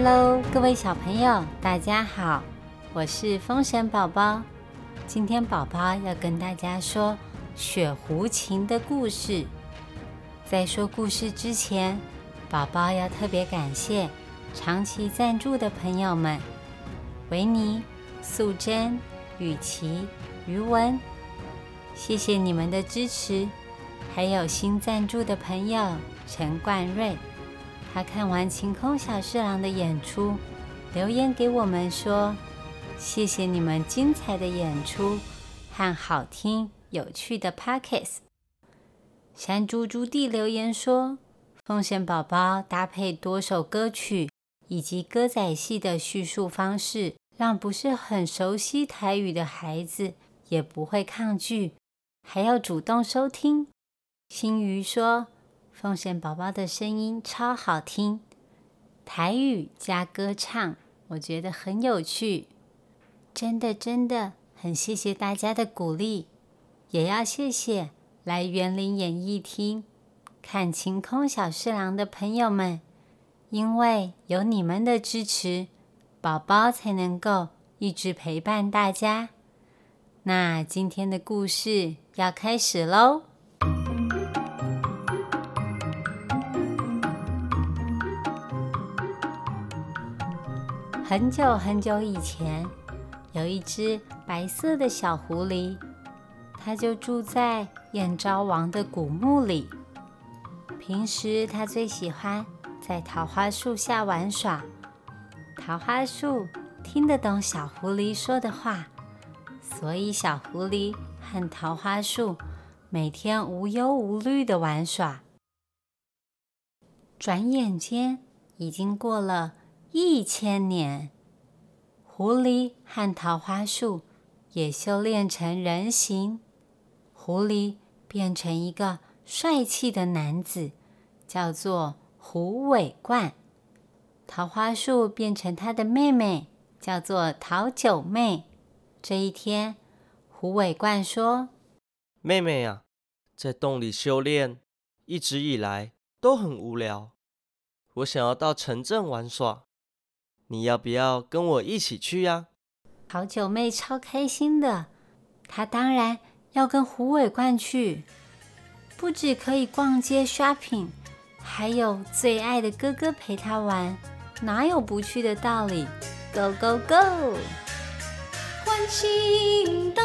Hello，各位小朋友，大家好，我是风神宝宝。今天宝宝要跟大家说雪狐琴的故事。在说故事之前，宝宝要特别感谢长期赞助的朋友们：维尼、素贞、雨琪、余文。谢谢你们的支持。还有新赞助的朋友陈冠瑞。他看完晴空小侍郎的演出，留言给我们说：“谢谢你们精彩的演出和好听有趣的 pockets。”山猪猪弟留言说：“风神宝宝搭配多首歌曲以及歌仔戏的叙述方式，让不是很熟悉台语的孩子也不会抗拒，还要主动收听。”新鱼说。奉献宝宝的声音超好听，台语加歌唱，我觉得很有趣。真的真的很谢谢大家的鼓励，也要谢谢来园林演艺厅看晴空小侍郎的朋友们，因为有你们的支持，宝宝才能够一直陪伴大家。那今天的故事要开始喽。很久很久以前，有一只白色的小狐狸，它就住在燕昭王的古墓里。平时，它最喜欢在桃花树下玩耍。桃花树听得懂小狐狸说的话，所以小狐狸和桃花树每天无忧无虑的玩耍。转眼间，已经过了。一千年，狐狸和桃花树也修炼成人形。狐狸变成一个帅气的男子，叫做狐尾冠；桃花树变成他的妹妹，叫做桃九妹。这一天，狐尾冠说：“妹妹呀，在洞里修炼，一直以来都很无聊，我想要到城镇玩耍。”你要不要跟我一起去呀？桃九妹超开心的，她当然要跟狐尾冠去。不止可以逛街 shopping，还有最爱的哥哥陪她玩，哪有不去的道理？Go go go！欢心大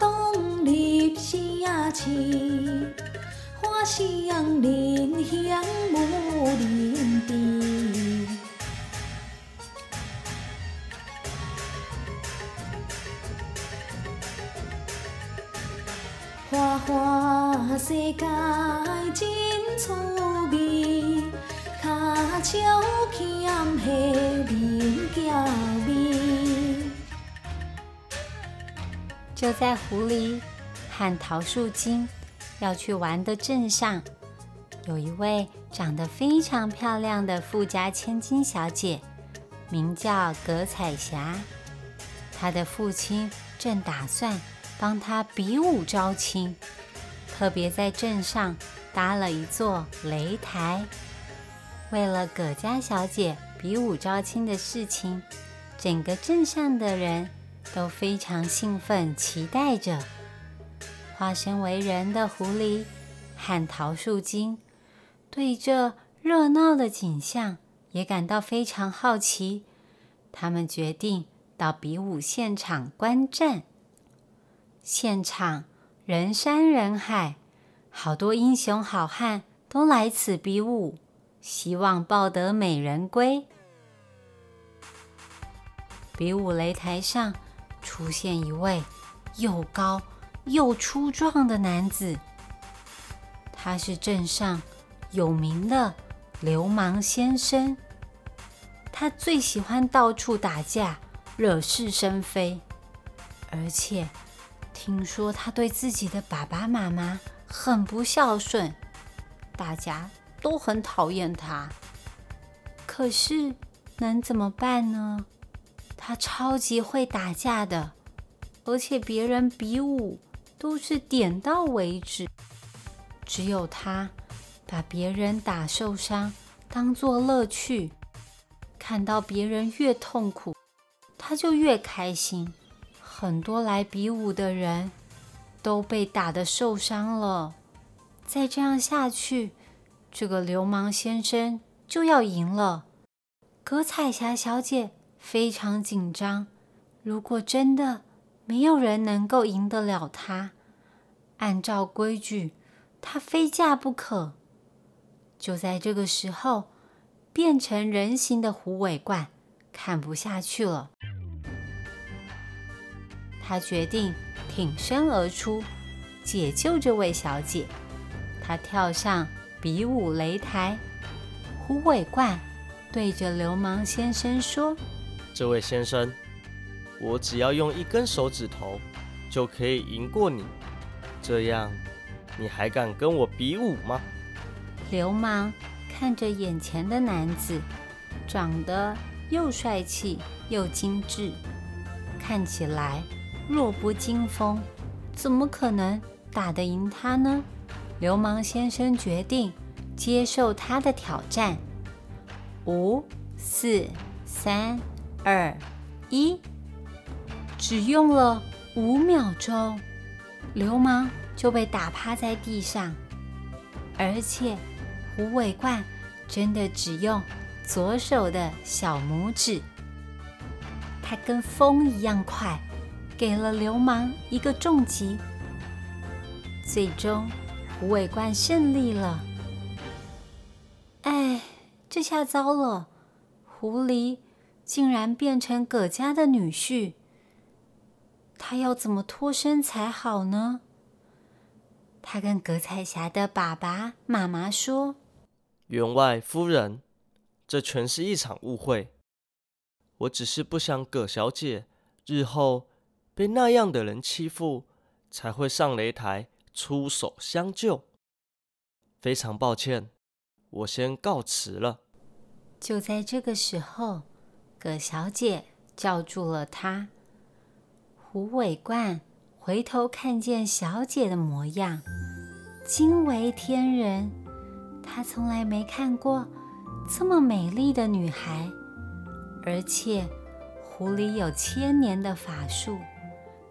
动立下起，花香林香木林地。花花世界真趣味，脚手欠下名叫味。就在狐狸和桃树精要去玩的镇上，有一位长得非常漂亮的富家千金小姐，名叫葛彩霞。她的父亲正打算。帮他比武招亲，特别在镇上搭了一座擂台。为了葛家小姐比武招亲的事情，整个镇上的人都非常兴奋，期待着。化身为人的狐狸和桃树精对这热闹的景象也感到非常好奇，他们决定到比武现场观战。现场人山人海，好多英雄好汉都来此比武，希望抱得美人归。比武擂台上出现一位又高又粗壮的男子，他是镇上有名的流氓先生。他最喜欢到处打架，惹是生非，而且。听说他对自己的爸爸妈妈很不孝顺，大家都很讨厌他。可是能怎么办呢？他超级会打架的，而且别人比武都是点到为止，只有他把别人打受伤当做乐趣。看到别人越痛苦，他就越开心。很多来比武的人都被打得受伤了。再这样下去，这个流氓先生就要赢了。葛彩霞小姐非常紧张，如果真的没有人能够赢得了她，按照规矩，她非嫁不可。就在这个时候，变成人形的胡伟冠看不下去了，他决定挺身而出，解救这位小姐。他跳上比武擂台，胡伟冠对着流氓先生说：“这位先生，我只要用一根手指头就可以赢过你，这样你还敢跟我比武吗？”流氓看着眼前的男子，长得又帅气又精致，看起来弱不禁风，怎么可能打得赢他呢？流氓先生决定接受他的挑战。五、四、三、二、一，只用了五秒钟，流氓就被打趴在地上，而且胡伟冠真的只用左手的小拇指，他跟风一样快，给了流氓一个重击，最终。胡伟冠胜利了。哎，这下糟了！狐狸竟然变成葛家的女婿，他要怎么脱身才好呢？他跟葛彩霞的爸爸妈妈说：“员外夫人，这全是一场误会。我只是不想葛小姐日后被那样的人欺负，才会上擂台。”出手相救，非常抱歉，我先告辞了。就在这个时候，葛小姐叫住了他。胡伟冠回头看见小姐的模样，惊为天人。他从来没看过这么美丽的女孩，而且湖里有千年的法术，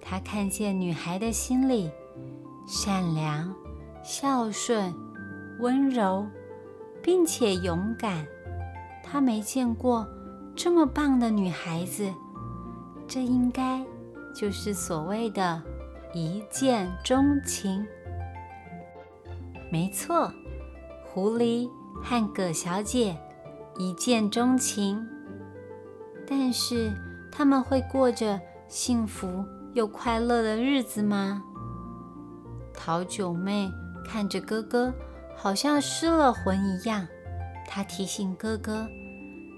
他看见女孩的心里。善良、孝顺、温柔，并且勇敢。他没见过这么棒的女孩子，这应该就是所谓的一见钟情。没错，狐狸和葛小姐一见钟情，但是他们会过着幸福又快乐的日子吗？陶九妹看着哥哥，好像失了魂一样。她提醒哥哥，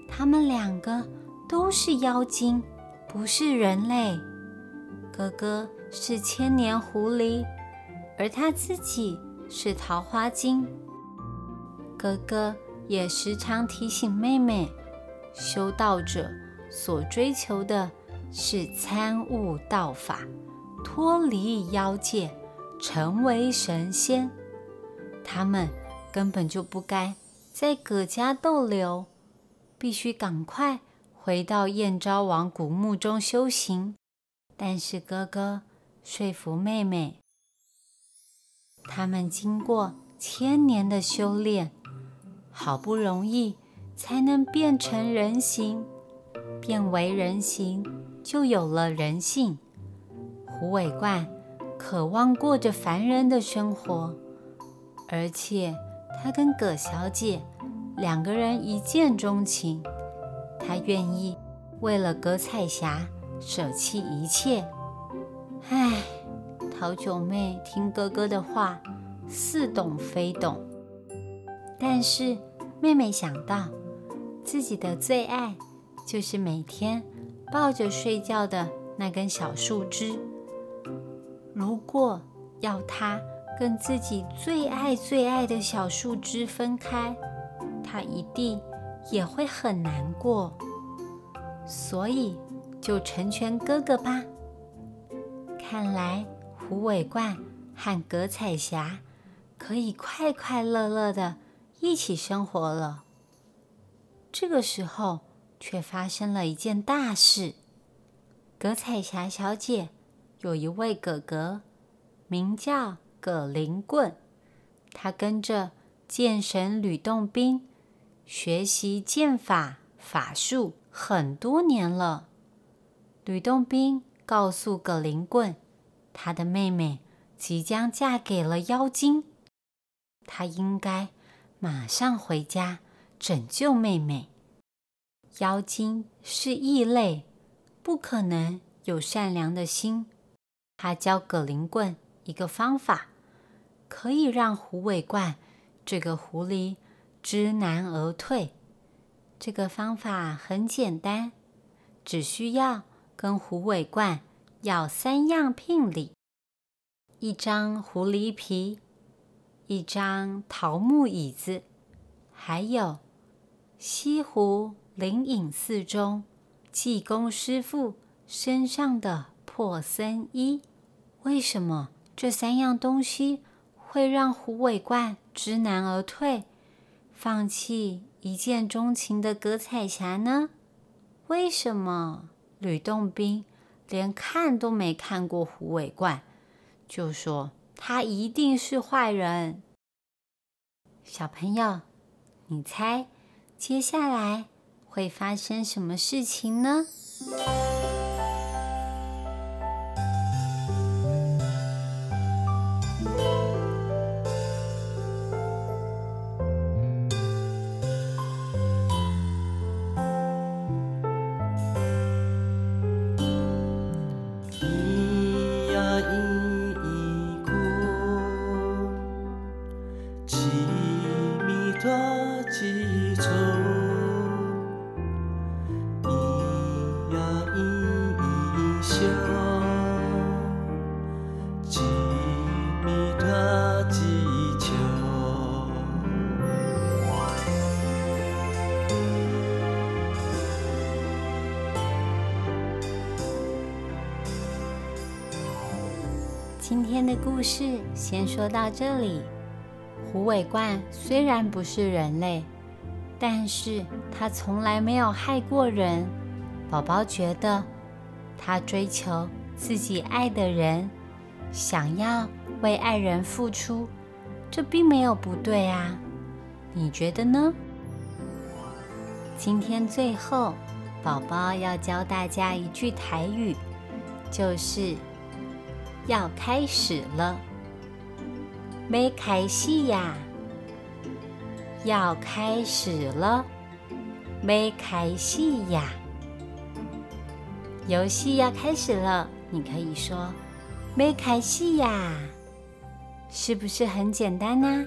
他们两个都是妖精，不是人类。哥哥是千年狐狸，而他自己是桃花精。哥哥也时常提醒妹妹，修道者所追求的是参悟道法，脱离妖界。成为神仙，他们根本就不该在葛家逗留，必须赶快回到燕昭王古墓中修行。但是哥哥说服妹妹，他们经过千年的修炼，好不容易才能变成人形，变为人形就有了人性。胡伟冠。渴望过着凡人的生活，而且他跟葛小姐两个人一见钟情，他愿意为了葛彩霞舍弃一切。唉，陶九妹听哥哥的话，似懂非懂。但是妹妹想到自己的最爱，就是每天抱着睡觉的那根小树枝。如果要他跟自己最爱最爱的小树枝分开，他一定也会很难过。所以就成全哥哥吧。看来胡伟冠和葛彩霞可以快快乐乐的一起生活了。这个时候，却发生了一件大事。葛彩霞小姐有一位哥哥，名叫葛灵棍，他跟着剑神吕洞宾学习剑法法术很多年了。吕洞宾告诉葛灵棍，他的妹妹即将嫁给了妖精，他应该马上回家拯救妹妹。妖精是异类。不可能有善良的心。他教葛灵棍一个方法，可以让狐尾怪这个狐狸知难而退。这个方法很简单，只需要跟狐尾怪要三样聘礼：一张狐狸皮，一张桃木椅子，还有西湖灵隐寺中。济公师傅身上的破僧衣，为什么这三样东西会让虎尾怪知难而退，放弃一见钟情的葛彩霞呢？为什么吕洞宾连看都没看过虎尾怪，就说他一定是坏人？小朋友，你猜接下来？会发生什么事情呢？今天的故事先说到这里。虎尾冠虽然不是人类，但是它从来没有害过人。宝宝觉得他追求自己爱的人，想要为爱人付出，这并没有不对啊。你觉得呢？今天最后，宝宝要教大家一句台语，就是。要开始了，没开戏呀！要开始了，没开戏呀！游戏要开始了，你可以说没开戏呀，是不是很简单呢？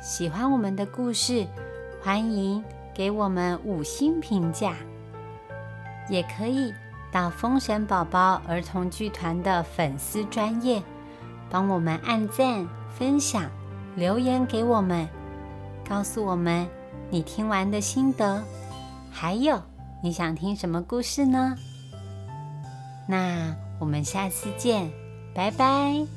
喜欢我们的故事，欢迎给我们五星评价，也可以。到风神宝宝儿童剧团的粉丝专业，帮我们按赞、分享、留言给我们，告诉我们你听完的心得，还有你想听什么故事呢？那我们下次见，拜拜。